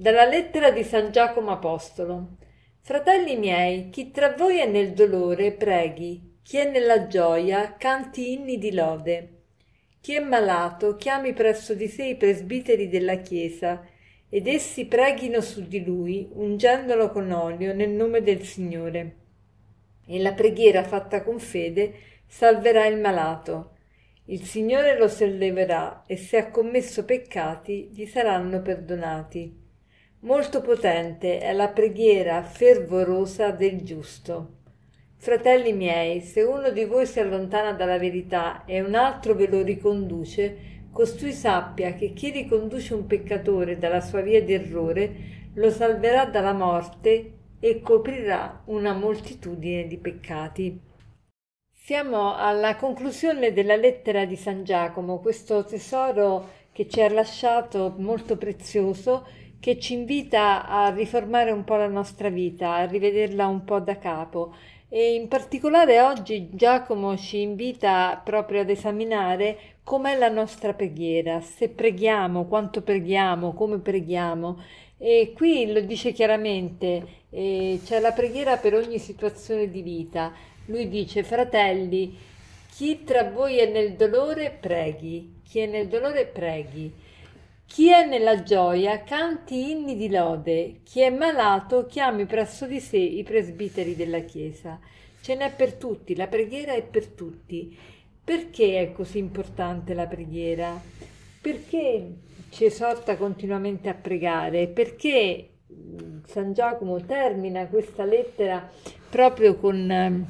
Dalla lettera di San Giacomo Apostolo. Fratelli miei, chi tra voi è nel dolore, preghi, chi è nella gioia, canti inni di lode. Chi è malato, chiami presso di sé i presbiteri della Chiesa, ed essi preghino su di lui, ungendolo con olio nel nome del Signore. E la preghiera fatta con fede salverà il malato. Il Signore lo solleverà e se ha commesso peccati gli saranno perdonati. Molto potente è la preghiera fervorosa del giusto. Fratelli miei, se uno di voi si allontana dalla verità e un altro ve lo riconduce, costui sappia che chi riconduce un peccatore dalla sua via di errore lo salverà dalla morte e coprirà una moltitudine di peccati. Siamo alla conclusione della lettera di San Giacomo, questo tesoro che ci ha lasciato molto prezioso che ci invita a riformare un po' la nostra vita, a rivederla un po' da capo. E in particolare oggi Giacomo ci invita proprio ad esaminare com'è la nostra preghiera, se preghiamo, quanto preghiamo, come preghiamo. E qui lo dice chiaramente, eh, c'è la preghiera per ogni situazione di vita. Lui dice, fratelli, chi tra voi è nel dolore, preghi, chi è nel dolore, preghi. Chi è nella gioia canti inni di lode, chi è malato chiami presso di sé i presbiteri della Chiesa. Ce n'è per tutti, la preghiera è per tutti. Perché è così importante la preghiera? Perché ci esorta continuamente a pregare? Perché mm, San Giacomo termina questa lettera proprio con,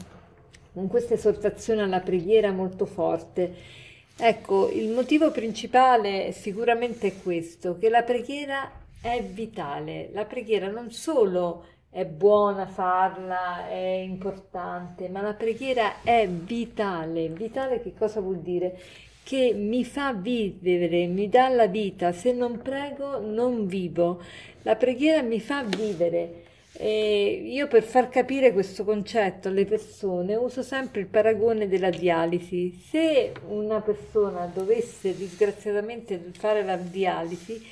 con questa esortazione alla preghiera molto forte? Ecco, il motivo principale sicuramente è questo, che la preghiera è vitale. La preghiera non solo è buona farla, è importante, ma la preghiera è vitale. Vitale che cosa vuol dire? Che mi fa vivere, mi dà la vita. Se non prego non vivo. La preghiera mi fa vivere. E io per far capire questo concetto alle persone uso sempre il paragone della dialisi. Se una persona dovesse disgraziatamente fare la dialisi,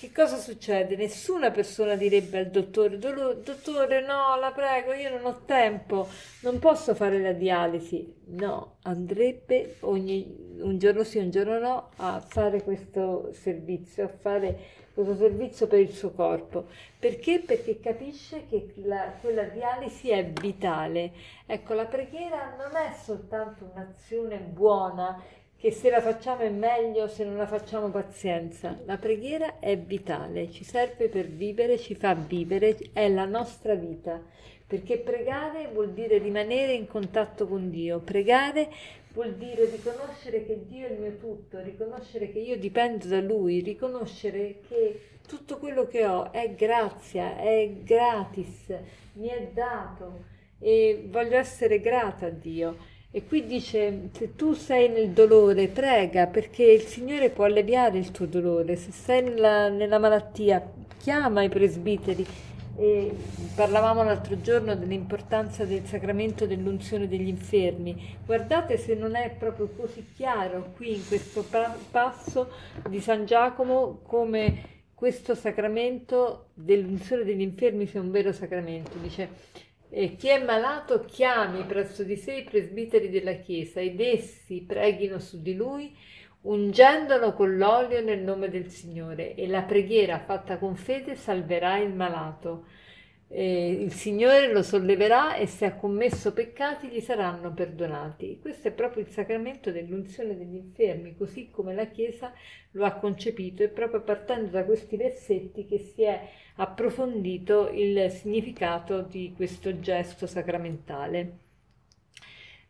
che cosa succede? Nessuna persona direbbe al dottore, dottore no, la prego, io non ho tempo, non posso fare la dialisi. No, andrebbe ogni, un giorno sì, un giorno no a fare questo servizio, a fare questo servizio per il suo corpo. Perché? Perché capisce che la, quella dialisi è vitale. Ecco, la preghiera non è soltanto un'azione buona che se la facciamo è meglio, se non la facciamo pazienza. La preghiera è vitale, ci serve per vivere, ci fa vivere, è la nostra vita. Perché pregare vuol dire rimanere in contatto con Dio, pregare vuol dire riconoscere che Dio è il mio tutto, riconoscere che io dipendo da Lui, riconoscere che tutto quello che ho è grazia, è gratis, mi è dato e voglio essere grata a Dio. E qui dice, se tu sei nel dolore, prega perché il Signore può alleviare il tuo dolore. Se sei nella, nella malattia, chiama i presbiteri e parlavamo l'altro giorno dell'importanza del sacramento dell'unzione degli infermi. Guardate se non è proprio così chiaro qui in questo pa- passo di San Giacomo come questo sacramento dell'unzione degli infermi sia un vero sacramento. Dice e chi è malato chiami presso di sé i presbiteri della Chiesa ed essi preghino su di lui ungendolo con l'olio nel nome del Signore e la preghiera fatta con fede salverà il malato. Eh, il Signore lo solleverà e se ha commesso peccati gli saranno perdonati. Questo è proprio il sacramento dell'unzione degli infermi, così come la Chiesa lo ha concepito e proprio partendo da questi versetti che si è approfondito il significato di questo gesto sacramentale.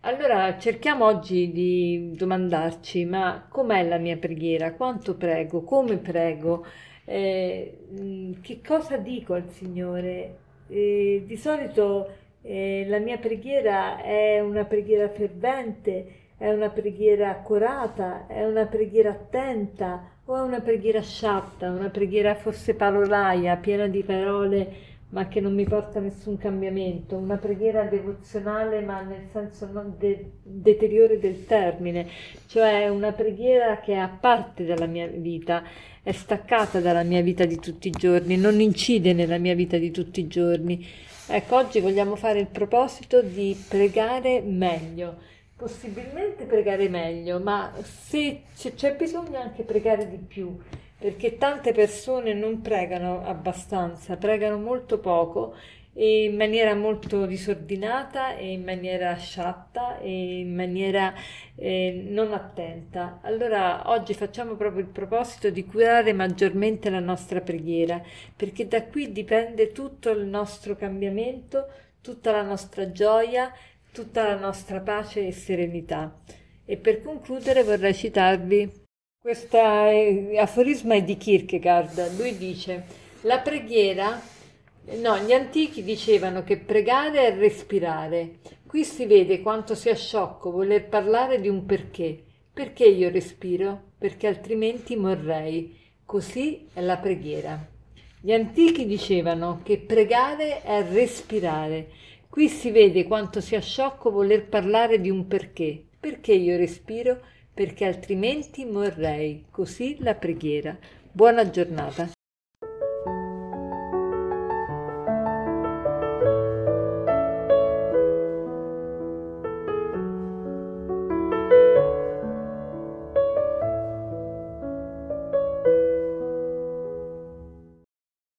Allora cerchiamo oggi di domandarci, ma com'è la mia preghiera? Quanto prego? Come prego? Eh, che cosa dico al Signore? Eh, di solito eh, la mia preghiera è una preghiera fervente, è una preghiera accurata, è una preghiera attenta o è una preghiera sciatta, una preghiera forse parolaia, piena di parole ma che non mi porta nessun cambiamento, una preghiera devozionale ma nel senso non de- deteriore del termine, cioè una preghiera che è a parte dalla mia vita, è staccata dalla mia vita di tutti i giorni, non incide nella mia vita di tutti i giorni. Ecco, oggi vogliamo fare il proposito di pregare meglio, possibilmente pregare meglio, ma se c'è bisogno anche pregare di più perché tante persone non pregano abbastanza, pregano molto poco e in maniera molto disordinata e in maniera sciatta e in maniera eh, non attenta. Allora oggi facciamo proprio il proposito di curare maggiormente la nostra preghiera, perché da qui dipende tutto il nostro cambiamento, tutta la nostra gioia, tutta la nostra pace e serenità. E per concludere vorrei citarvi questo aforisma è di Kierkegaard. Lui dice: La preghiera. No, gli antichi dicevano che pregare è respirare. Qui si vede quanto sia sciocco voler parlare di un perché. Perché io respiro? Perché altrimenti morrei. Così è la preghiera. Gli antichi dicevano che pregare è respirare. Qui si vede quanto sia sciocco voler parlare di un perché. Perché io respiro? Perché altrimenti morrei. Così la preghiera. Buona giornata.